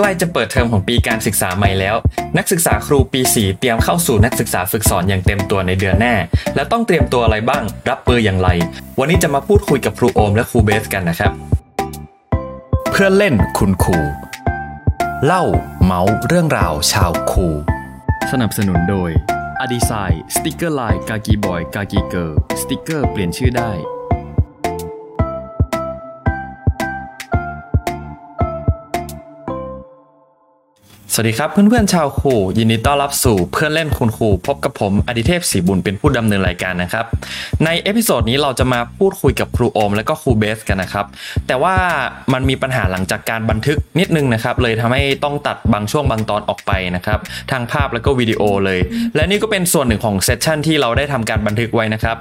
ใกล้จะเปิดเทอมของปีการศึกษาใหม่แล้ว นักศึกษาครูปี 4 เตรียมเข้าสู่นักศึกษาฝึกสอนอย่างเต็มตัวในเดือนหน้า และต้องเตรียมตัวอะไรบ้าง รับมืออย่างไร วันนี้จะมาพูดคุยกับครูโอมและครูเบสกันนะครับ เพื่อนเล่นคุณครูเล่าเม้าท์เรื่องราวชาวครูสนับสนุนโดยอดีไซสติกเกอร์ไลน์กากี boy กากี girl สติกเกอร์เปลี่ยนชื่อได้ สวัสดีครับเพื่อนๆชาวครูยินดีต้อนรับสู่เพื่อนเล่นคุณครูพบกับผมอดิเทพศรีบุญเป็นผู้ดำเนินรายการนะครับ ใน episode นี้เราจะมาพูดคุยกับครูโอมและก็ครูเบสกันนะครับ แต่ว่ามันมีปัญหาหลังจากการบันทึกนิดนึงนะครับ เลยทำให้ต้องตัดบางช่วงบางตอนออกไปนะครับทางภาพแล้วก็วิดีโอเลย และนี่ก็เป็นส่วนหนึ่งของ session ที่เราได้ทำการบันทึกไว้นะครับ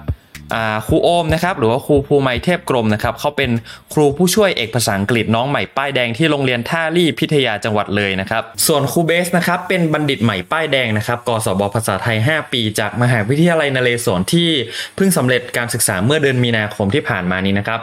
ครูโอมนะครับหรือว่าครูภูไมเทพกรมนะครับเขาเป็นครูผู้ช่วยเอกภาษาอังกฤษน้องใหม่ป้ายแดงที่โรงเรียนท่ารี่พิทยาจังหวัดเลยนะครับส่วนครูเบสนะครับเป็นบัณฑิตใหม่ป้ายแดงนะครับกศบภาษาไทย 5 ปี จากมหาวิทยาลัยนเรศวรที่เพิ่งสำเร็จการศึกษาเมื่อเดือนมีนาคมที่ผ่านมานี้นะครับ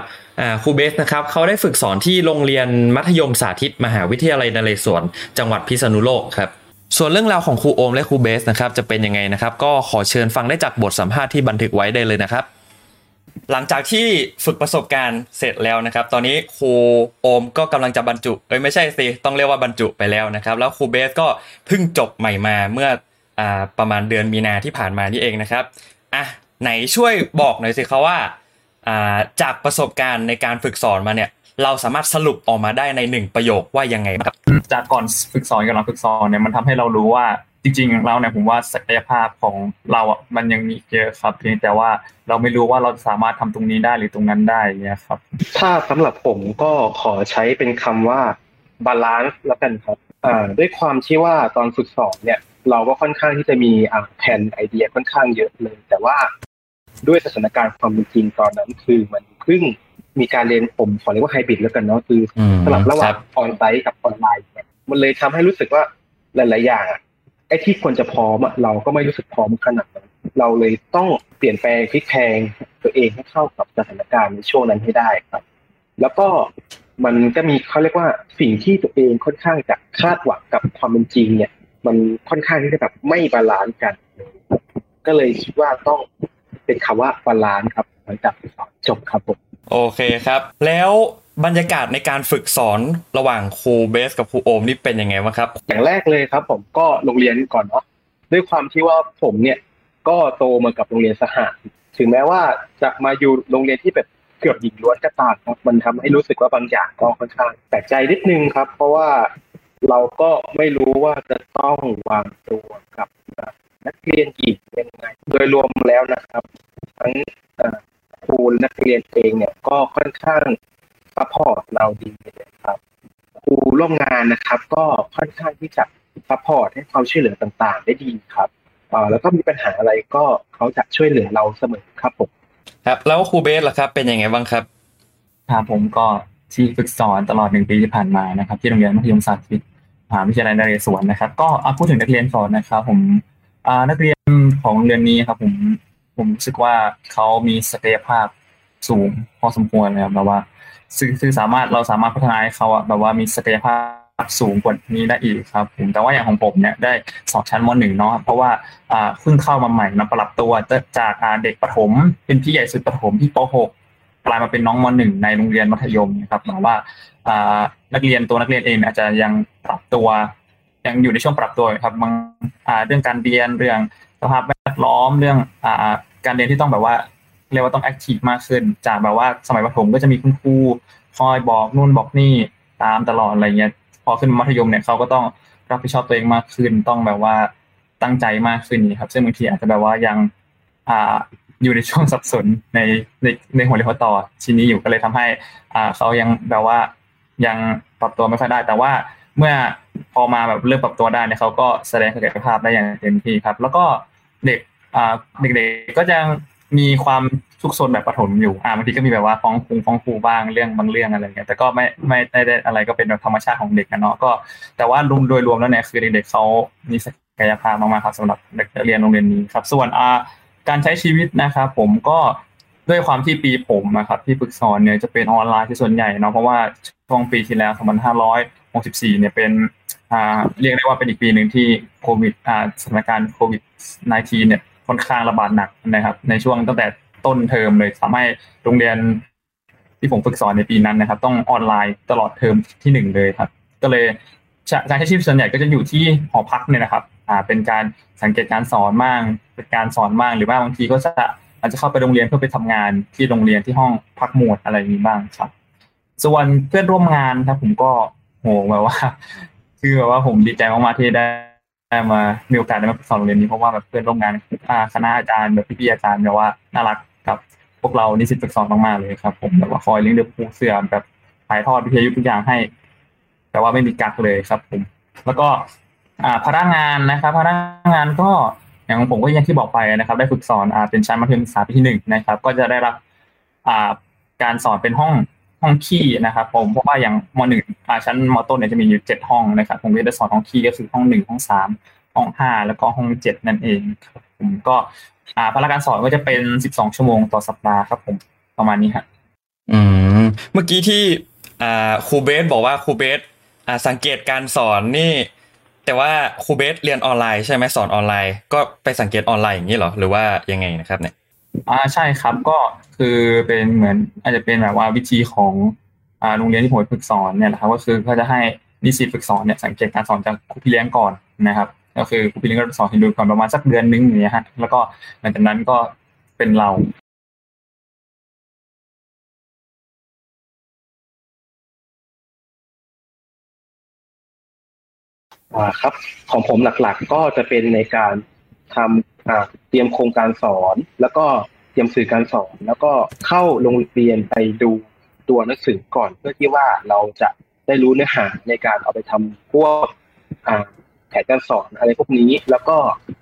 ครูเบสนะครับเขาได้ฝึกสอนที่โรงเรียนมัธยมสาธิต มหาวิทยาลัยนเรศวรจังหวัดพิษณุโลกครับ ส่วนเรื่องราวของครูโอมและครูเบสนะครับจะเป็นยังไงนะครับ ก็ขอเชิญฟังได้จากบทสัมภาษณ์ที่บันทึกไว้ได้เลยนะครับ หลังจากที่ฝึกประสบการณ์เสร็จแล้วนะครับ ตอนนี้ครูโอมก็กำลังจะบรรจุเอ้ยไม่ใช่สิต้องเรียกว่าบรรจุไปแล้วนะครับ แล้วครูเบสก็เพิ่งจบใหม่มาเมื่ออ่าประมาณเดือนมีนาที่ผ่านมานี่เองนะครับอะไหนช่วยบอกหน่อยสิเขาว่าอ่าจากประสบการณ์ในการฝึกสอนมาเนี่ย เราสามารถสรุปออกมาได้ในหนึ่งประโยคว่ายังไงครับจากก่อนฝึกสอนกับหลังฝึกสอนเนี่ยมันทำให้เรารู้ว่าจริงๆแล้วเนี่ยผมว่าศักยภาพของเราอะมันยังมีเยอะครับเพียงแต่ว่าเราไม่รู้ว่าเราสามารถทำตรงนี้ได้หรือตรงนั้นได้เนี่ยครับ ถ้าสำหรับผมก็ขอใช้เป็นคำว่า balance แล้วกันครับอ่าด้วยความที่ว่าตอนฝึกสอนเนี่ย เราก็ค่อนข้างที่จะมีอ่าแผนไอเดียค่อนข้างเยอะเลย แต่ว่าด้วยสถานการณ์ความเป็นจริงตอนนั้นคือมันเพิ่ง มีการเรียนผมขอเรียกว่าไฮบริดแล้วกันเนาะคือสลับระหว่างออนไลน์กับออนไลน์มันเลยทำให้รู้สึกว่าหลาย ๆ อย่างไอ้ที่ควรจะพร้อมเราก็ไม่รู้สึกพร้อมขนาดนั้นเราเลยต้องเปลี่ยนแปลงพลิกแพลงตัวเองให้เข้ากับสถานการณ์ในช่วงนั้นให้ได้ครับ แล้วก็มันก็มีเขาเรียกว่าสิ่งที่ตัวเองค่อนข้างจะคาดหวังกับความเป็นจริงเนี่ย มันค่อนข้างที่จะแบบไม่ balance กัน ก็เลยคิดว่าต้องเป็นคำว่า balance ครับหลังจากจบครับผม โอเคครับ แล้วบรรยากาศในการฝึกสอนระหว่างครูเบสกับครูโอมนี่เป็นยังไงบ้างครับ อย่างแรกเลยครับ ผมก็โรงเรียนก่อนเนาะด้วยความที่ว่าผมเนี่ยก็โตมากับโรงเรียนสหถึงแม้ว่าจะมาอยู่โรงเรียนที่แบบเกือบหญิงล้วนก็ตามครับ มันทำให้รู้สึกว่าบางอย่างก็ค่อนข้างแปลกใจนิดนึงครับ เพราะว่าเราก็ไม่รู้ว่าจะต้องวางตัวกับนักเรียนกี่ยังไง โดยรวมแล้วนะครับ ทั้ง ครูนักเรียนเองเนี่ยก็ค่อนข้าง support เราดีเลยครับครูร่วมงานนะครับ ก็ค่อนข้างที่จะ support ให้ความช่วยเหลือต่างๆ ได้ดีครับอ่าแล้วก็มีปัญหาอะไรก็เขาจะช่วยเหลือเราเสมอครับผมครับ แล้วครูเบสล่ะครับ เป็นยังไงบ้างครับครับผมก็ที่ฝึกสอนตลอดหนึ่งปีที่ผ่านมานะครับ ที่โรงเรียนมัธยมสาธิตมหาวิทยาลัยนเรศวรนะครับ ก็พูดถึงนักเรียนก่อนนะครับ ผมนักเรียนของเรียนนี้ครับ ผม ผมรู้สึกว่าเขามีศักยภาพสูงพอสมควรนะครับแบบว่าซึ่งสามารถเราสามารถพัฒนาให้เขาแบบว่ามีศักยภาพสูงกว่านี้ได้อีกครับผมแต่ว่าอย่างของผมเนี่ยได้สอบชั้นมหนึ่งเนาะเพราะว่าอ่าเพิ่งเข้ามาใหม่นะปรับตัวจากเด็กประถม เป็นพี่ใหญ่สุดประถมที่ป .6 กลายมาเป็นน้องมหนึ่งในโรงเรียนมัธยมนะครับหมายว่านักเรียนตัวนักเรียนเองอาจจะยังปรับตัว ยังอยู่ในช่วงปรับตัวครับบางเรื่องการเรียนเรื่อง สภาพแวดล้อมเรื่องอ่าการเรียนที่ต้องแบบว่าเรียกว่าต้องแอคทีฟมากขึ้น จากแบบว่าสมัยประถมก็จะมีคุณครูคอยบอกนู่นบอกนี่ตามตลอดอะไรเงี้ยพอขึ้นมัธยมเนี่ยเขาก็ต้องรับผิดชอบตัวเองมากขึ้น ต้องแบบว่าตั้งใจมากขึ้นนี่ครับ ซึ่งบางทีอาจจะแบบว่ายังอ่าอยู่ในช่วงสับสนในในในหัวเรียวต่อชิ้นนี้อยู่ก็เลยทำให้ อ่าเขายังแบบว่ายังปรับตัวไม่ค่อยได้ แต่ว่าเมื่อพอมาแบบเริ่มปรับตัวได้เนี่ยเขาก็แสดงศักยภาพได้อย่างเต็มที่ครับ แล้วก็ เด็กอ่าเด็กๆก็จะมีความทุกโซนแบบปฐมอยู่อ่าบางทีก็มีแบบว่าฟ้องคุงฟ้องครูบ้างเรื่องบางเรื่องอะไรเงี้ยแต่ก็ไม่ไม่ได้อะไรก็เป็นธรรมชาติของเด็กนะเนาะก็ แต่ว่ารวมโดยรวมแล้วเนี่ยคือเด็กๆเขามีศักยภาพมากๆครับสำหรับเด็กเรียนโรงเรียนนี้ครับ ส่วนอ่าการใช้ชีวิตนะครับผมก็ด้วยความที่ปีผมนะครับที่ฝึกสอนเนี่ยจะเป็นออนไลน์ที่ส่วนใหญ่เนาะเพราะว่าช่วงปีที่แล้ว 64เนี่ยเป็นเรียกได้ว่าเป็นอีกปีหนึ่งที่โควิดสถานการณ์โควิด -19 เนี่ยค่อนข้างระบาดหนักนะครับ ในช่วงตั้งแต่ต้นเทอมเลยทำให้โรงเรียนที่ผมฝึกสอนในปีนั้นนะครับ ต้องออนไลน์ตลอดเทอมที่หนึ่งเลยครับ ก็เลยการใช้ชีวิตส่วนใหญ่ก็จะอยู่ที่หอพักเนี่ยนะครับอ่าเป็นการสังเกตการสอนมากเป็นการสอนมากหรือว่าบางทีก็จะอาจจะเข้าไปโรงเรียนเพื่อไปทำงานที่โรงเรียนที่ห้องพักหมวดอะไรนี้บ้างครับ ส่วนเพื่อนร่วมงานครับผมก็ โหแบบว่า คือแบบว่าผมดีใจมากๆที่ได้ได้มามีโอกาสได้มาสอนโรงเรียนนี้เพราะว่าแบบเพื่อนร่วมงานอาคณะอาจารย์แบบพี่ๆอาจารย์แบบว่าน่ารักกับพวกเรานิสิตฝึกสอนมากๆเลยครับ ผมแบบว่าคอยเลี้ยงดูผู้เสื่อมแบบถ่ายทอดวิทยายุทธทุกอย่างให้ แต่ว่าไม่มีกักเลยครับ ผม แล้วก็อ่าพนักงานนะครับพนักงานก็อย่างของผมก็อย่างที่บอกไปนะครับ ได้ฝึกสอนอ่าเป็นชั้นมัธยมศึกษาปีที่หนึ่งนะครับ ก็จะได้รับอ่าการสอนเป็นห้อง ห้องขี้นะครับผมเพราะว่าอย่างมหนึ่งชั้นมต้นเนี่ยจะมีอยู่เจ็ดห้องนะครับผมก็ได้สอนห้องขี้ก็คือห้องหนึ่งห้องสามห้องห้าแล้วก็ห้องเจ็ดนั่นเองครับผมก็อ่าพนักการสอนก็จะเป็นสิบสองชั่วโมงต่อสัปดาห์ครับผมประมาณนี้ครับอืมเมื่อกี้ที่อ่าครูเบสบอกว่าครูเบสอ่าสังเกตการสอนนี่ แต่ว่าครูเบสเรียนออนไลน์ใช่ไหมสอนออนไลน์ ก็ไปสังเกตออนไลน์อย่างนี้เหรอหรือว่ายังไงนะครับเนี่ย อ่าใช่ครับก็คือเป็นเหมือนอาจจะเป็นแบบว่าวิธีของอ่าโรงเรียนที่ผมฝึกสอนเนี่ยแหละครับก็คือเขาจะให้นิสิตฝึกสอนเนี่ยสังเกตการสอนจากครูพี่เลี้ยงก่อนนะครับ ก็คือครูพี่เลี้ยงก็สอนให้ดูก่อนประมาณสักเดือนนึงอย่างเงี้ยฮะแล้วก็หลังจากนั้นก็เป็นเราอ่าครับของผมหลักๆก็จะเป็นในการทำเตรียมโครงการสอน แล้วก็ เตรียมสื่อการสอน แล้วก็เข้าโรงเรียนไปดูตัวหนังสือก่อน เพื่อที่ว่าเราจะได้รู้เนื้อหาในการเอาไปทำพวกอ่าแผนการสอนอะไรพวกนี้ แล้วก็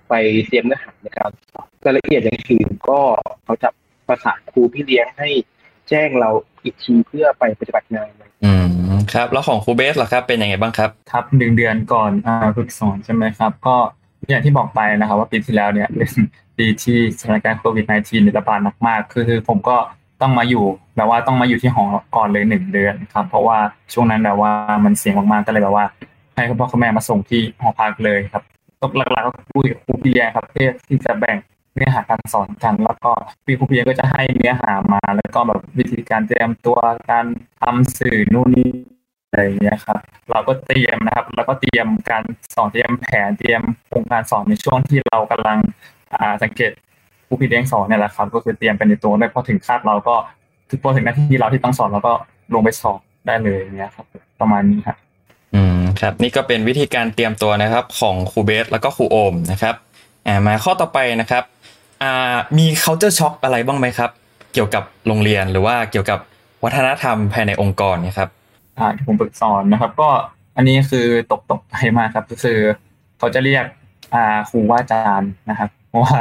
ไปเตรียมเนื้อหาในการสอนรายละเอียดอย่างอื่นก็เขาจะประสานครูพี่เลี้ยงให้แจ้งเราอีกทีเพื่อไปปฏิบัติงานอืมครับ แล้วของครูเบสล่ะครับเป็นยังไงบ้างครับ ครับหนึ่งเดือนก่อนอ่าฝึกสอนใช่ไหมครับ ก็ อย่างที่บอกไปนะครับ ว่าปีที่แล้วเนี่ยเป็นปีที่สถานการณ์โควิด -19 ระบาดหนักมาก คือผมก็ต้องมาอยู่แบบว่าต้องมาอยู่ที่หอก่อนเลยหนึ่งเดือนครับ เพราะว่าช่วงนั้นแบบว่ามันเสี่ยงมากๆก็เลยแบบว่า ให้คุณพ่อคุณแม่มาส่งที่หอพักเลยครับก็หลักๆก็คุยกับครูพี่เลี้ยงครับเพื่อที่จะแบ่งเนื้อหาการสอนกัน แล้วก็พี่ครูพี่เลี้ยงก็จะให้เนื้อหามา แล้วก็แบบวิธีการเตรียมตัวการทำสื่อนู่นนี่ อะไรอย่างเงี้ยครับ เราก็เตรียมนะครับ แล้วก็เตรียมการสอนเตรียมแผนเตรียมโครงการสอนในช่วงที่เรากำลังสังเกตผู้พี่เลี้ยงสอนเนี่ยแหละครับ ก็คือเตรียมไปในตัวด้วยพอถึงคาดเราก็ถึงพอถึงหน้าที่เราที่ต้องสอนเราก็ลงไปสอบได้เลยอย่างเงี้ยครับ ประมาณนี้ครับอืมครับนี่ก็เป็นวิธีการเตรียมตัวนะครับของครูเบสแล้วก็ครูโอมนะครับอ่ามาข้อต่อไปนะครับอ่ามี culture shock อะไรบ้างไหมครับ เกี่ยวกับโรงเรียนหรือว่าเกี่ยวกับวัฒนธรรมภายในองค์กรเนี่ยครับ อ่าที่ผมฝึกสอนนะครับ ก็อันนี้คือตกตกใจมากครับ ก็คือเขาจะเรียกอ่าครูว่าอาจารย์นะครับ เพราะว่า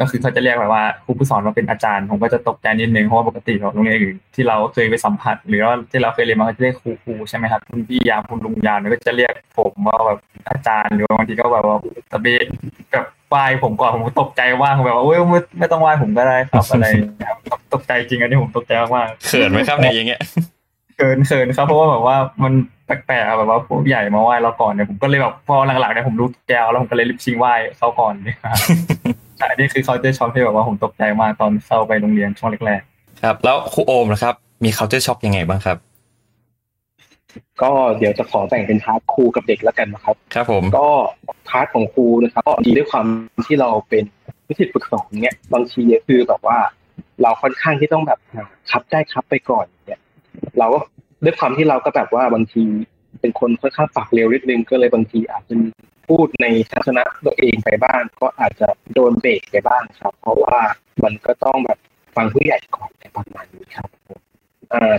ก็คือเขาจะเรียกแบบว่าครูผู้สอนมาเป็นอาจารย์ ผมก็จะตกใจนิดนึงเพราะว่าปกติของโรงเรียนอื่นที่เราเคยไปสัมผัส หรือว่าที่เราเคยเรียนมาเขาจะเรียกครูครูใช่ไหมครับคุณพี่ยามคุณลุงยามก็จะเรียกผมว่าแบบอาจารย์หรือบางทีก็แบบว่าตะเบะแบบไหว้ผมก่อนผมตกใจว่างแบบว่าเอ้ยไม่ไม่ต้องไหว้ผมก็ได้ครับอะไรตกใจจริงอันนี้ผมตกใจมากเขินไหมครับเนี่ยอย่างเงี้ย เขินเขินครับเพราะว่าแบบว่ามันแปลกๆอะแบบว่าผู้ใหญ่มาไหว้เราก่อนเนี่ยผมก็เลยแบบพอหลังๆเนี่ยผมรู้แก้วแล้วผมก็เลยรีบชิงไหว้เขาก่อนเนี่ยครับใช่นี่คือเขาจะช็อกที่แบบว่าผมตกใจมากตอนเข้าไปโรงเรียนช่วงแรกครับ แล้วครูโอมนะครับ มี culture shock ยังไงบ้างครับ ก็เดี๋ยวจะขอแบ่งเป็น part ครูกับเด็กแล้วกันนะครับ ครับ ผมก็ part ของครูนะครับก็ดีด้วยความที่เราเป็นนิสิตฝึกสอนเนี่ยบางทีคือแบบว่า เราค่อนข้างที่ต้องแบบครับได้ครับไปก่อนเนี่ย เราก็ด้วยความที่เราก็แบบว่าบางทีเป็นคนค่อนข้างปากเร็วนิดนึงก็เลยบางทีอาจจะพูดในทัศนะตัวเองไปบ้าง ก็อาจจะโดนเบรกไปบ้างครับ เพราะว่ามันก็ต้องแบบฟังผู้ใหญ่ก่อนในประมาณนี้ครับ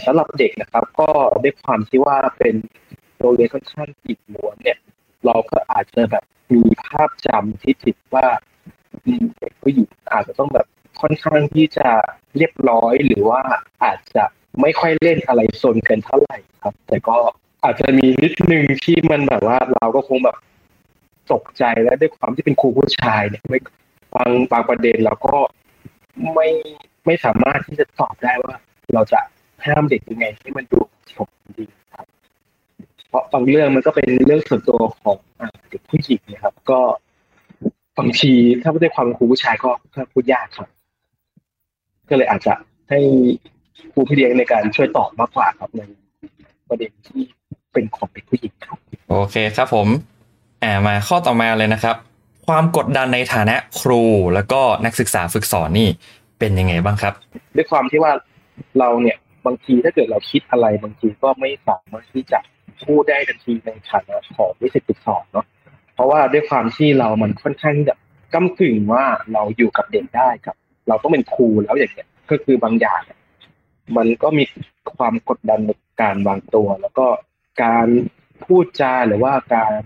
สำหรับเด็กนะครับ ก็ด้วยความที่ว่าเป็นโรงเรียนค่อนข้างปิดล้วนเนี่ย เราก็อาจจะแบบมีภาพจำที่ติดว่าเด็กผู้หญิงอาจจะต้องแบบค่อนข้างที่จะเรียบร้อยหรือว่าอาจจะ ไม่ค่อยเล่นอะไรโซนเกินเท่าไหร่ครับ แต่ก็อาจจะมีนิดนึงที่มันแบบว่าเราก็คงแบบตกใจและด้วยความที่เป็นครูผู้ชายเนี่ยไม่บางบางประเด็นเราก็ไม่ไม่สามารถที่จะตอบได้ว่า เราจะห้ามเด็กยังไงให้มันดูสมดีครับ เพราะบางเรื่องมันก็เป็นเรื่องส่วนตัวของเด็กผู้หญิงนะครับ ก็บางทีถ้าไม่ได้ความครูผู้ชายก็พูดยากครับ ก็เลยอาจจะให้ ครูพี่เลี้ยงในการช่วยตอบมากกว่าครับในประเด็นที่เป็นของเด็กผู้หญิงครับ โอเคครับผมอ่ามาข้อต่อมาเลยนะครับ ความกดดันในฐานะครูแล้วก็นักศึกษาฝึกสอนนี่เป็นยังไงบ้างครับ ด้วยความที่ว่าเราเนี่ยบางทีถ้าเกิดเราคิดอะไรบางทีก็ไม่สามารถที่จะพูดได้ทันทีในฐานะของวิสิตฝึกสอนเนาะเพราะว่าด้วยความที่เรามันค่อนข้างที่จะก้ากึ่งว่าเราอยู่กับเด็กได้ครับ เราต้องเป็นครูแล้วอย่างเงี้ยก็คือบางอย่าง มันก็มีความกดดันในการวางตัว แล้วก็การพูดจาหรือว่าการ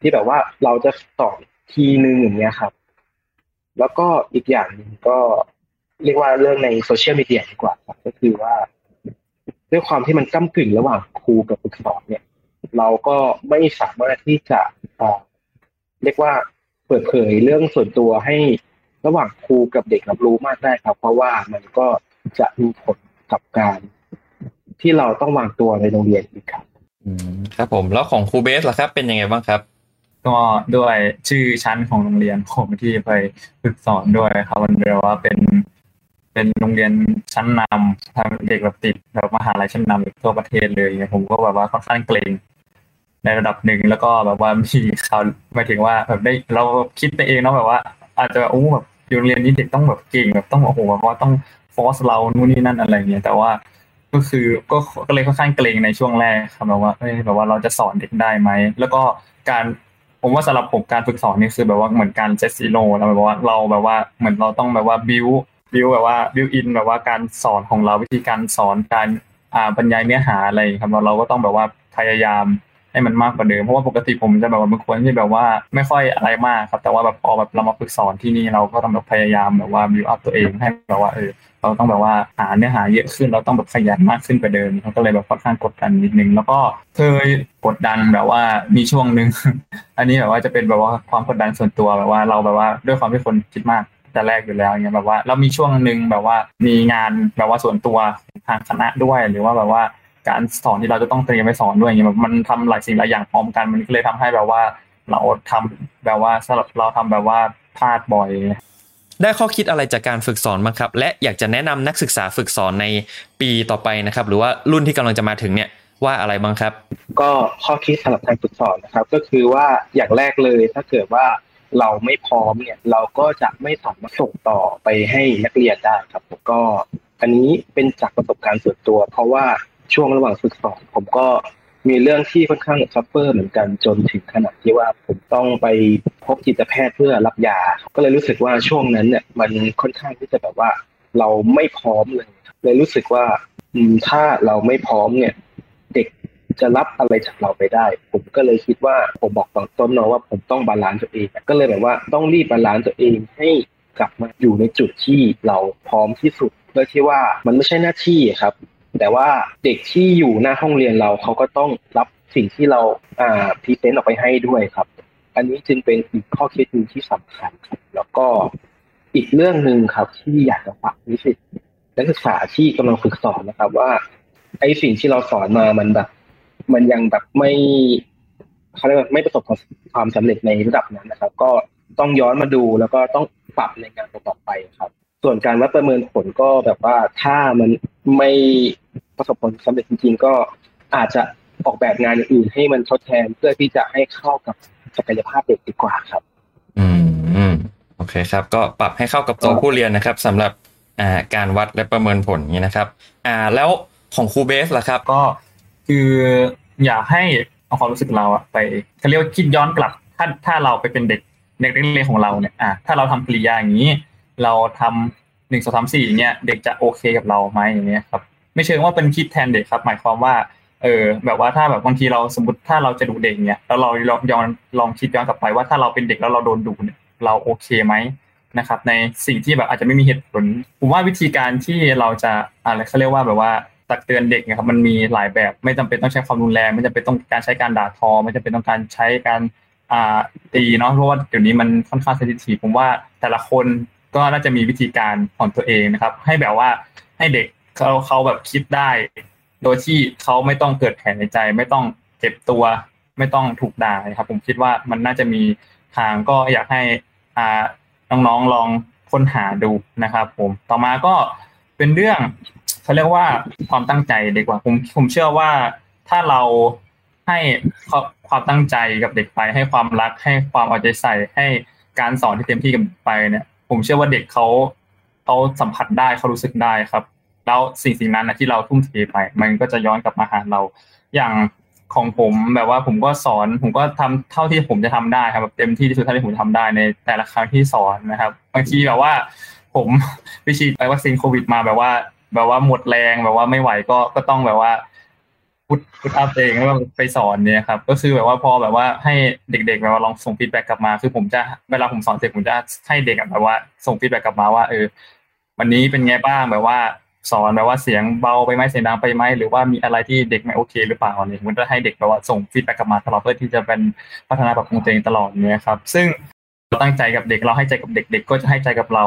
ที่แบบว่าเราจะสอนทีนึงอย่างเงี้ยครับ แล้วก็อีกอย่างหนึ่งก็เรียกว่าเรื่องในโซเชียลมีเดียดีกว่าครับก็คือว่าด้วยความที่มันก้ากึ่งระหว่างครูกับฝึกสอนเนี่ย เราก็ไม่สามารถที่จะเรียกว่าเปิดเผยเรื่องส่วนตัวให้ระหว่างครูกับเด็กรับรู้มากได้ครับ เพราะว่ามันก็จะมีผล กับการที่เราต้องวางตัวในโรงเรียนอีกครับครับผมแล้วของครูเบสล่ะครับ เป็นยังไงบ้างครับ ก็ด้วยชื่อชั้นของโรงเรียนผมที่ไปฝึกสอนด้วยครับมันเรียกว่าเป็น เป็นโรงเรียนชั้นนำทำเด็กแบบติดแบบมหาลัยชั้นนำทั่วประเทศเลยผมก็แบบว่าค่อนข้างเกรงในระดับหนึ่งแล้วก็แบบว่ามีข่าวหมายถึงว่าแบบได้เราคิดไปเองเนาะแบบว่า อาจจะโอ้แบบอยู่โรงเรียนนี้เด็กต้องแบบเก่งแบบต้องโอ้โหแบบว่าต้อง force เรานู่นนี่นั่นอะไรเงี้ยแต่ว่าก็คือก็ก็เลยค่อนข้างเกรงในช่วงแรกครับแบบว่าเอ้ยแบบว่าเราจะสอนเด็กได้ไหมแล้วก็การผมว่าสำหรับผมการฝึกสอนนี่คือแบบว่าเหมือนการ set zero แล้วแบบว่าเราแบบว่าเหมือนเราต้องแบบว่าบิวบิวแบบว่าบิวอินแบบว่าการสอนของเราวิธีการสอนการอ่าบรรยายเนื้อหาอะไรครับเราเราก็ต้องแบบว่าพยายาม ให้มันมากกว่าเดิมเพราะว่าปกติผมจะแบบว่าบางคนที่แบบว่าไม่ค่อยอะไรมากครับ แต่ว่าแบบพอแบบเรามาฝึกสอนที่นี่เราก็ต้องแบบพยายามแบบว่าบิวอัพตัวเองให้แบบว่าเออเราต้องแบบว่าหาเนื้อหาเยอะขึ้นเราต้องแบบขยันมากขึ้นกว่าเดิมเขาก็เลยแบบค่อนข้างกดดันนิดนึงแล้วก็เคยกดดันแบบว่ามีช่วงหนึ่งอันนี้แบบว่าจะเป็นแบบว่าความกดดันส่วนตัวแบบว่าเราแบบว่าด้วยความที่คนคิดมากแต่แรกอยู่แล้วเนี่ยแบบว่าเรามีช่วงหนึ่งแบบว่ามีงานแบบว่าส่วนตัวทางคณะด้วยหรือว่าแบบว่า การสอนที่เราจะต้องเตรียมไปสอนด้วยอย่างเงี้ยมันทำหลายสิ่งหลายอย่างพร้อมกันมันก็เลยทำให้แบบว่าเราทำแบบว่าสำหรับเราทำแบบว่าพลาดบ่อย ได้ข้อคิดอะไรจากการฝึกสอนบ้างครับ และอยากจะแนะนำนักศึกษาฝึกสอนในปีต่อไปนะครับ หรือว่ารุ่นที่กำลังจะมาถึงเนี่ยว่าอะไรบ้างครับ ก็ข้อคิดสำหรับการฝึกสอนนะครับ ก็คือว่าอย่างแรกเลยถ้าเกิดว่าเราไม่พร้อมเนี่ยเราก็จะไม่สามารถส่งต่อไปให้นักเรียนได้ครับก็อันนี้เป็นจากประสบการณ์ส่วนตัว เพราะว่า ช่วงระหว่างฝึกสอนผมก็มีเรื่องที่ค่อนข้าง suffer เหมือนกันจนถึงขนาดที่ว่าผมต้องไปพบจิตแพทย์เพื่อรับยา ก็เลยรู้สึกว่าช่วงนั้นเนี่ยมันค่อนข้างที่จะแบบว่า เราไม่พร้อมเลย เลยรู้สึกว่าถ้าเราไม่พร้อมเนี่ย เด็กจะรับอะไรจากเราไปได้ ผมก็เลยคิดว่าผมบอกตอนต้นเนาะว่าผมต้อง balance ตัวเอง ก็เลยแบบว่าต้องรีบ balance ตัวเองให้กลับมาอยู่ในจุดที่เราพร้อมที่สุดเพื่อที่ว่ามันไม่ใช่หน้าที่ครับ แต่ว่าเด็กที่อยู่หน้าห้องเรียนเราเขาก็ต้องรับสิ่งที่เราอ่า present ออกไปให้ด้วยครับ อันนี้จึงเป็นอีกข้อคิดหนึ่งที่สำคัญครับแล้วก็อีกเรื่องหนึ่งครับที่อยากจะฝากนิสิตนักศึกษาที่กำลังฝึกสอนนะครับ ว่าไอ้สิ่งที่เราสอนมามันแบบ มันยังแบบไม่เขาเรียกว่าไม่ประสบความสำเร็จในระดับนั้นนะครับ ก็ต้องย้อนมาดูแล้วก็ต้องปรับในงานต่อไปครับ ส่วนการวัดประเมินผลก็แบบว่าถ้ามันไม่ประสบผลสำเร็จจริง ๆ ก็อาจจะออกแบบงานอื่นให้มันทดแทนเพื่อที่จะให้เข้ากับศักยภาพเด็กดีกว่าครับ อืมอืมโอเคครับ ก็ปรับให้เข้ากับตัวผู้เรียนนะครับสำหรับอ่าการวัดและประเมินผลนี้นะครับ อ่าแล้วของครูเบสล่ะครับ ก็คืออยากให้เอาความรู้สึกเราอะไปเขาเรียกว่าคิดย้อนกลับ ถ้าถ้าเราไปเป็นเด็กเด็กเรียนของเราเนี่ยอ่าถ้าเราทำกริยาอย่างนี้ เราทำหนึ่งสองสามสี่เนี่ยเด็กจะโอเคกับเราไหมอย่างเงี้ยครับไม่เชิงว่าเป็นคิดแทนเด็กครับ หมายความว่าเออแบบว่าถ้าแบบบางทีเราสมมติถ้าเราจะดูเด็กเนี่ยแล้วเราลองย้อนลองคิดย้อนกลับไปว่าถ้าเราเป็นเด็กแล้วเราโดนดูเนี่ยเราโอเคไหมนะครับ ในสิ่งที่แบบอาจจะไม่มีเหตุผลผมว่าวิธีการที่เราจะอะไรเขาเรียกว่าแบบว่าตักเตือนเด็กนี่ยครับมันมีหลายแบบไม่จำเป็นต้องใช้ความรุนแรงไม่จำเป็นต้องการใช้การด่าทอ ไม่จำเป็นต้องการใช้การอ่าตีเนาะเพราะว่าเดี๋ยวนี้มันค่อนข้างเซนซิทีฟผมว่าแต่ละคน ก็น่าจะมีวิธีการของตัวเองนะครับ ให้แบบว่าให้เด็กเขาเขาแบบคิดได้ โดยที่เขาไม่ต้องเกิดแผลในใจ ไม่ต้องเจ็บตัว ไม่ต้องถูกด่าครับ ผมคิดว่ามันน่าจะมีทางก็อยากให้อ่าน้องๆลองค้นหาดูนะครับ ผมต่อมาก็เป็นเรื่องเขาเรียกว่าความตั้งใจดีกว่าผมผมเชื่อว่าถ้าเราให้ความตั้งใจกับเด็กไป ให้ความรักให้ความเอาใจใส่ให้การสอนที่เต็มที่กับไปเนี่ย ผมเชื่อว่าเด็กเขาเขาสัมผัสได้เขารู้สึกได้ครับ แล้วสิ่งสิ่งนั้นนะที่เราทุ่มเทไป มันก็จะย้อนกลับมาหาเรา อย่างของผมแบบว่าผมก็สอน ผมก็ทำเท่าที่ผมจะทำได้ครับแบบเต็มที่ที่สุดเท่าที่ผมทำได้ในแต่ละครั้งที่สอนนะครับบางทีแบบว่า ผมไปฉีดไปวัคซีนโควิดมาแบบว่า แบบว่าหมดแรงแบบว่าไม่ไหวก็ก็ต้องแบบว่า push push up เองแล้วไปสอนเนี่ยครับ ก็คือแบบว่าพอแบบว่าให้เด็กๆแบบว่าลองส่ง feedback กลับมา คือผมจะเวลาผมสอนเสร็จผมจะให้เด็กแบบว่า ส่ง feedback กลับมาว่าเออวันนี้เป็นไงบ้างแบบว่าสอนแบบว่าเสียงเบาไปไหมเสียงดังไปไหมหรือว่ามีอะไรที่เด็กไม่โอเค หรือเปล่าเนี่ยผมจะให้เด็กแบบว่าส่งฟีดแบ็กกลับมาตลอดเพื่อที่จะเป็นพัฒนาแบบของตัวเองตลอดเนี่ยครับ ซึ่งเราตั้งใจกับเด็กเราให้ใจกับเด็กเด็กก็จะให้ใจกับเรา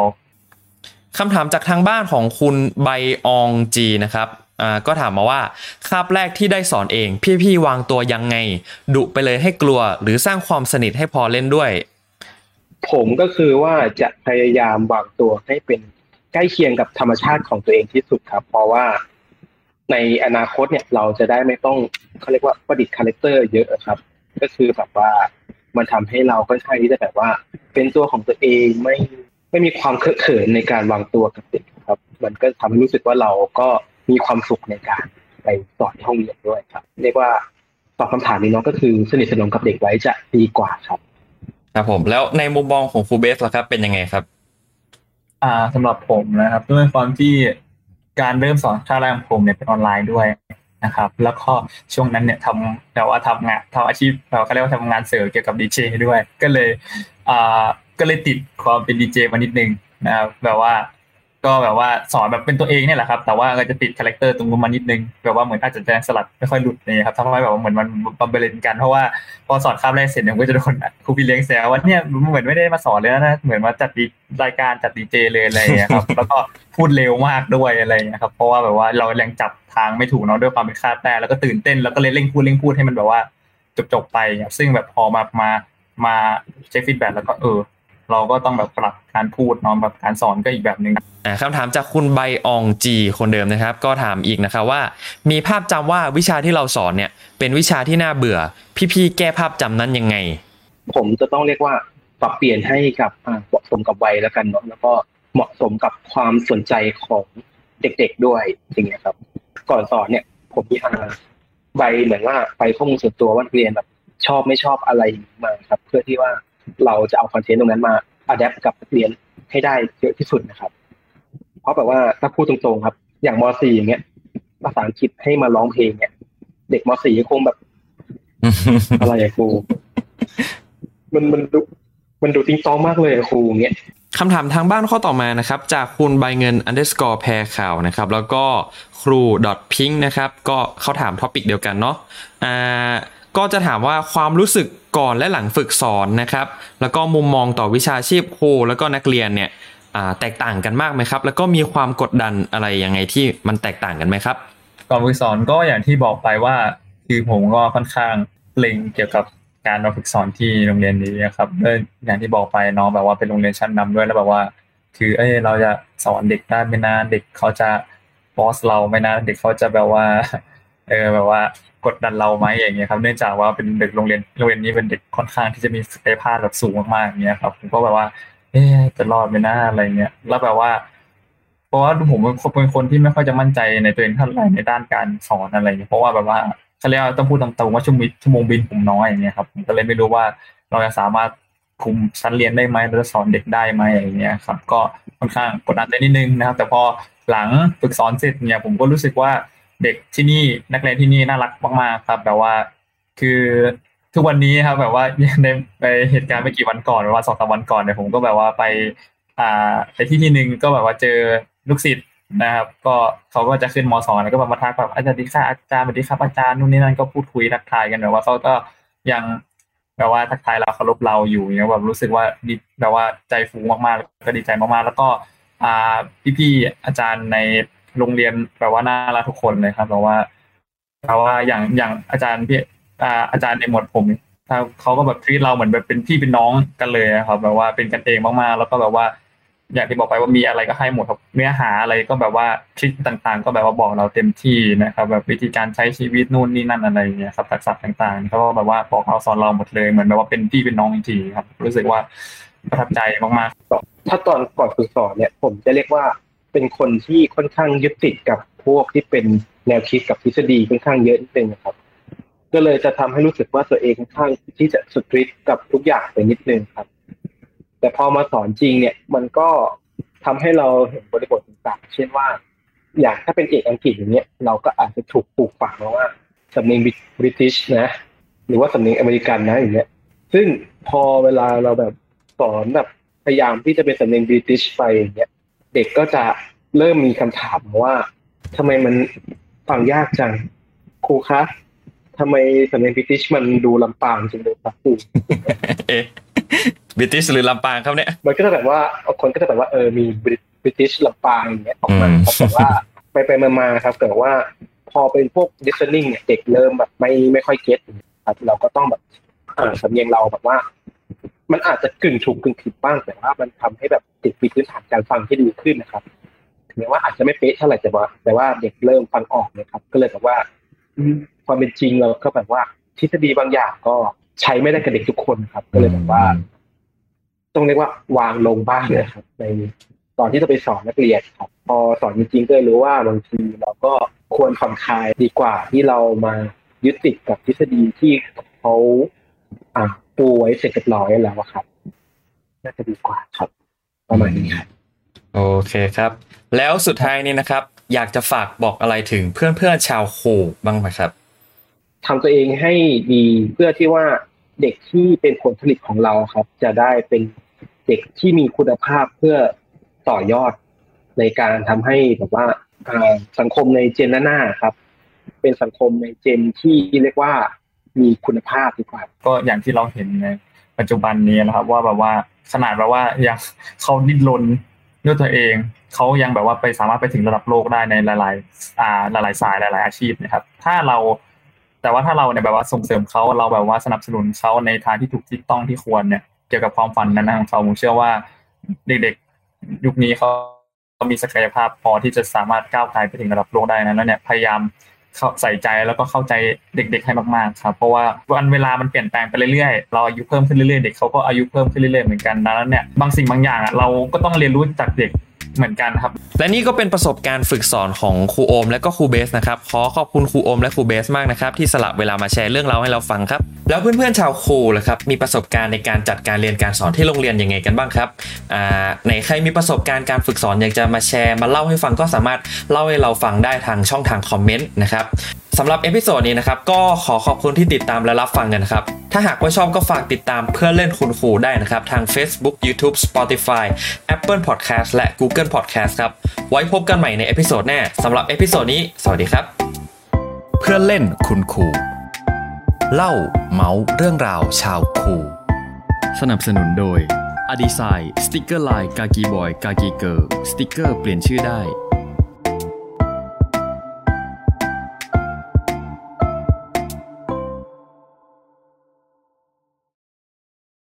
คำถามจากทางบ้านของคุณใบอองจีนะครับ อ่าก็ถามมาว่าคาบแรกที่ได้สอนเอง พี่ๆวางตัวยังไงดุไปเลยให้กลัว หรือสร้างความสนิทให้พอเล่นด้วย ผมก็คือว่าจะพยายามวางตัวให้เป็นใกล้เคียงกับธรรมชาติของตัวเองที่สุดครับ เพราะว่าในอนาคตเนี่ยเราจะได้ไม่ต้องเขาเรียกว่าประดิษฐ์ character เยอะครับ ก็คือแบบว่ามันทำให้เราก็ใช่ที่จะแบบว่า เป็นตัวของตัวเองไม่ไม่มีความเคอะเขินในการวางตัวกับเด็กครับ มันก็ทำให้รู้สึกว่าเราก็ มีความสุขในการไปสอนห้องเรียนด้วยครับ เรียกว่าตอบคำถามนี้น้องก็คือสนิทสนมกับเด็กไว้จะดีกว่าครับ ครับผมแล้วในมุมมองของครูเบสล่ะครับ เป็นยังไงครับ อ่าสำหรับผมนะครับ ด้วยความที่การเริ่มสอนคาบแรกของผมเนี่ยเป็นออนไลน์ด้วยนะครับ แล้วก็ช่วงนั้นเนี่ยทำแต่ว่าทำงานทำอาชีพเราก็เรียกว่าทำงานเสริมเกี่ยวกับดีเจด้วย ก็เลยอ่าก็เลยติดความเป็นดีเจมานิดนึงนะครับแบบว่า ก็แบบว่าสอนแบบเป็นตัวเองเนี่ยแหละครับ แต่ว่าก็จะติด character ตรงนู้นมานิดนึงแบบว่าเหมือนอาจจะยังสลัดไม่ค่อยหลุดนี่ครับทำให้แบบว่าเหมือนมันมัน blend กันเพราะว่าพอสอนคาบแรกเสร็จเนี่ยก็จะโดนครูพี่เลี้ยงแซวว่าเนี่ยเหมือนไม่ได้มาสอนเลยนะเหมือนมาจัดรายการจัดดีเจเลยอะไรอย่างเงี้ยครับแล้วก็พูดเร็วมากด้วยอะไรอย่างเงี้ยครับเพราะว่าแบบว่าเรายังจับทางไม่ถูกเนาะด้วยความเป็นคาบแรกแล้วก็ตื่นเต้นแล้วก็เลยเร่งพูดเร่งพูดให้มันแบบว่าจบๆไปซึ่งแบบพอมามามาเช็ค feedback แล้วก็เออ เราก็ต้องแบบปรับการพูดเนาะแบบการสอนก็อีกแบบหนึ่งคำถามจากคุณใบอองจีคนเดิมนะครับ ก็ถามอีกนะครับว่า มีภาพจำว่าวิชาที่เราสอนเนี่ย เป็นวิชาที่น่าเบื่อ พี่ๆแก้ภาพจำนั้นยังไง ผมจะต้องเรียกว่าปรับเปลี่ยนให้กับเหมาะสมกับวัยแล้วกันเนาะแล้วก็เหมาะสมกับความสนใจของเด็กๆด้วยอย่างเงี้ยครับ ก่อนสอนเนี่ย ผมมีอาใบเหมือนว่าไปข้อมูลส่วนตัวว่าเรียนแบบชอบไม่ชอบอะไรมาครับ เพื่อที่ว่า เราจะเอาคอนเทนต์ตรงนั้นมาอัดแอปกับนักเรียนให้ได้เยอะที่สุดนะครับ เพราะแบบว่าถ้าพูดตรงๆครับ อย่างม .4 อย่างเงี้ยภาษาอังกฤษให้มาร้องเพลงเนี่ยเด็กม .4 คงแบบ อะไรอะครูมันมันดูมันดูติงตองมากเลยครูเงี้ยคำถามทางบ้านข้อต่อมานะครับ จากคุณใบเงิน underscore แพรข่าวนะครับ แล้วก็ครู .pink นะครับ ก็เขาถาม topic เดียวกันเนาะอ่า ก็จะถามว่าความรู้สึกก่อนและหลังฝึกสอนนะครับ แล้วก็มุมมองต่อวิชาชีพครูแล้วก็นักเรียนเนี่ยแตกต่างกันมากไหมครับ แล้วก็มีความกดดันอะไรยังไงที่มันแตกต่างกันไหมครับ ก่อนฝึกสอนก็อย่างที่บอกไปว่าคือผมก็ค่อนข้างเล็งเกี่ยวกับการมาฝึกสอนที่โรงเรียนนี้นะครับด้วยอย่างที่บอกไปน้องแบบว่าเป็นโรงเรียนชั้นนำด้วยแล้วแบบว่า คือเอ้ยเราจะสอนเด็กได้ไม่นานเด็กเขาจะบอสเราไม่นานเด็กเขาจะแบบว่า เออแบบว่ากดดันเราไหมอย่างเงี้ยครับ เนื่องจากว่าเป็นเด็กโรงเรียนโรงเรียนนี้เป็นเด็กค่อนข้างที่จะมีศักยภาพแบบสูงมากๆอย่างเงี้ยครับผมก็แบบว่า เอ๊จะรอดไหมนะอะไรเงี้ยแล้วแบบว่า เพราะว่าผมเป็นคนที่ไม่ค่อยจะมั่นใจในตัวเองเท่าไหร่ในด้านการสอนอะไรเงี้ยเพราะว่าแบบว่าเขาเรียกต้องพูดตรงๆว่าชั่วโมงชั่วโมงบินผมน้อยอย่างเงี้ยครับผมก็เลยไม่รู้ว่าเราจะสามารถคุมชั้นเรียนได้ไหมเราจะสอนเด็กได้ไหมอย่างเงี้ยครับ ก็ค่อนข้างกดดันได้นิดนึงนะครับ แต่พอหลังฝึกสอนเสร็จเนี่ยผมก็รู้สึกว่า เด็กที่นี่นักเรียนที่นี่น่ารักมากๆครับ แบบว่า คือทุกวันนี้ครับ แบบว่าในไปเหตุการณ์ไม่กี่วันก่อนหรือว่าสองสามวันก่อนเนี่ยผมก็แบบว่าไป อ่าไปที่ที่หนึ่งก็แบบว่าเจอลูกศิษย์นะครับ ก็เขาก็จะขึ้นมสองแล้วก็มาทักแบบอาจารย์ดีค่ะอาจารย์สวัสดีครับอาจารย์นู่นนี่นั่นก็พูดคุยทักทายกันแบบว่าเขาก็ยังแบบว่าทักทายเราเคารพเราอยู่เนี่ยแบบรู้สึกว่าดีแบบว่าใจฟูมากๆก็ดีใจมากๆ แล้วก็ อ่าพี่ๆอาจารย์ใน โรงเรียนแปลว่าน่ารักทุกคนเลยครับแปลว่าแปลว่าอย่างอย่างอาจารย์พี่อาจารย์ในหมวดผมเขาก็แบบทีเราเหมือนแบบเป็นพี่เป็นน้องกันเลยครับแบบว่าเป็นกันเองมากๆแล้วก็แบบว่า อย่างที่บอกไปว่ามีอะไรก็ให้หมดครับเนื้อหาอะไรก็แบบว่าทริคต่างๆ ก็แบบว่าบอกเราเต็มที่นะครับ แบบวิธีการใช้ชีวิตนู่นนี่นั่นอะไรเงี้ยครับทักษะต่างๆเขาก็แบบว่าบอกเราสอนเราหมดเลยเหมือนแบบว่าเป็นพี่เป็นน้องจริงๆครับ รู้สึกว่าประทับใจมากๆถ้าตอนก่อนฝึกสอนเนี่ย ผมจะเรียกว่า เป็นคนที่ค่อนข้างยึดติดกับพวกที่เป็นแนวคิดกับทฤษฎีค่อนข้างเยอะนิดนึงนะครับ ก็เลยจะทำให้รู้สึกว่าตัวเองค่อนข้างที่จะสตรีทกับทุกอย่างไปนิดนึงครับ แต่พอมาสอนจริงเนี่ย มันก็ทำให้เราเห็นบริบทต่างๆเช่นว่า อย่างถ้าเป็นเอกอังกฤษอย่างเงี้ยเราก็อาจจะถูกปลูกฝังมาว่าสำเนียงบริติชนะ หรือว่าสำเนียงอเมริกันนะอย่างเงี้ย ซึ่งพอเวลาเราแบบสอนแบบพยายามที่จะเป็นสำเนียง British ไปอย่างเงี้ย เด็กก็จะเริ่มมีคำถามว่าทำไมมันฟังยากจังครูคะทำไมสำเนียง British มันดูลำปางจังเลยครับครูเอ๊ะ British หรือลำปางครับเนี่ยมันก็จะแบบว่าคนก็จะแบบว่าเออมี British ลำปางอย่างเงี้ยออกมาแต่ว่าไปไปมาๆครับเกิดว่าพอเป็นพวก listening เนี่ยเด็กเริ่มแบบไม่ไม่ค่อยเก็ตครับเราก็ต้องแบบสำเนียงเราแบบว่า มันอาจจะกึ่งถูกกึ่งผิดบ้างแต่ว่ามันทำให้แบบเด็กมีพื้นฐานการฟังที่ดีขึ้นนะครับถึงแม้ว่าอาจจะไม่เป๊ะเท่าไหร่แต่ว่า แต่ว่าเด็กเริ่มฟังออกนะครับ ก็เลยแบบว่าความเป็นจริงเราก็แบบว่า ทฤษฎีบางอย่างก็ใช้ไม่ได้กับเด็กทุกคนครับ ก็เลยแบบว่า ต้องเรียกว่าวางลงบ้างเลยครับ ในตอนที่จะไปสอนนักเรียนครับ พอสอนจริงๆก็เลยรู้ว่าบางทีเราก็ควรผ่อนคลายดีกว่าที่เรามายึดติดกับทฤษฎีที่เขาอ่า ปูไว้เสร็จเรียบร้อยแล้วครับ น่าจะดีกว่าครับ ประมาณนี้ครับโอเคครับ แล้วสุดท้ายนี้นะครับ อยากจะฝากบอกอะไรถึงเพื่อนๆชาวโคบ้างไหมครับทำตัวเองให้ดีเพื่อที่ว่าเด็กที่เป็นผลผลิตของเราครับ จะได้เป็นเด็กที่มีคุณภาพเพื่อต่อยอดในการทำให้แบบว่าสังคมในเจนหน้าครับ เป็นสังคมในเจนที่เรียกว่า มีคุณภาพดีกว่า ก็อย่างที่เราเห็นในปัจจุบันนี้นะครับว่าแบบว่าขนาดแบบว่ายังเขาดิ้นรนด้วยตัวเองเขายังแบบว่าไปสามารถไปถึงระดับโลกได้ในหลาย ๆ อ่าหลายๆสายหลาย ๆ อาชีพนะครับ ถ้าเราแต่ว่าถ้าเราเนี่ยแบบว่าส่งเสริมเขาเราแบบว่าสนับสนุนเขาในทางที่ถูกที่ต้องที่ควรเนี่ยเกี่ยวกับความฝันนั้นของเขาผมเชื่อว่าเด็กๆยุคนี้เขาเขามีศักยภาพพอที่จะสามารถก้าวไกลไปถึงระดับโลกได้นะแล้วเนี่ยพยายาม ใส่ใจแล้วก็เข้าใจเด็กๆให้มากๆครับเพราะว่าวันเวลามันเปลี่ยนแปลงไปเรื่อยๆเราอายุเพิ่มขึ้นเรื่อยๆเด็กเขาก็อายุเพิ่มขึ้นเรื่อยๆเหมือนกันดังนั้นเนี่ยบางสิ่งบางอย่างเราก็ต้องเรียนรู้จากเด็ก เหมือนกันครับ และนี่ก็เป็นประสบการณ์ฝึกสอนของครูโอมและก็ครูเบสนะครับ ขอขอบคุณครูโอมและครูเบสมากนะครับ ที่สละเวลามาแชร์เรื่องราวให้เราฟังครับ แล้วเพื่อนๆชาวครูล่ะครับ มีประสบการณ์ในการจัดการเรียนการสอนที่โรงเรียนยังไงกันบ้างครับอ่าไหนใครมีประสบการณ์การฝึกสอนอยากจะมาแชร์มาเล่าให้ฟังก็สามารถเล่าให้เราฟังได้ทางช่องทาง comment นะครับ สำหรับ episode นี้นะครับก็ขอขอบคุณที่ติดตามและรับฟังกันนะครับ ถ้าหากว่าชอบก็ฝากติดตามเพื่อนเล่นคุณครูได้นะครับ ทาง Facebook YouTube Spotify Apple Podcast และ Google Podcast ครับ ไว้พบกันใหม่ใน episode หน้าสำหรับ episode นี้ สวัสดีครับ เพื่อนเล่นคุณครูเล่าเมาส์เรื่องราวชาวครูสนับสนุนโดยอดีไซน์สติกเกอร์ไลน์กากีบอยกากีเกิร์สติกเกอร์เปลี่ยนชื่อได้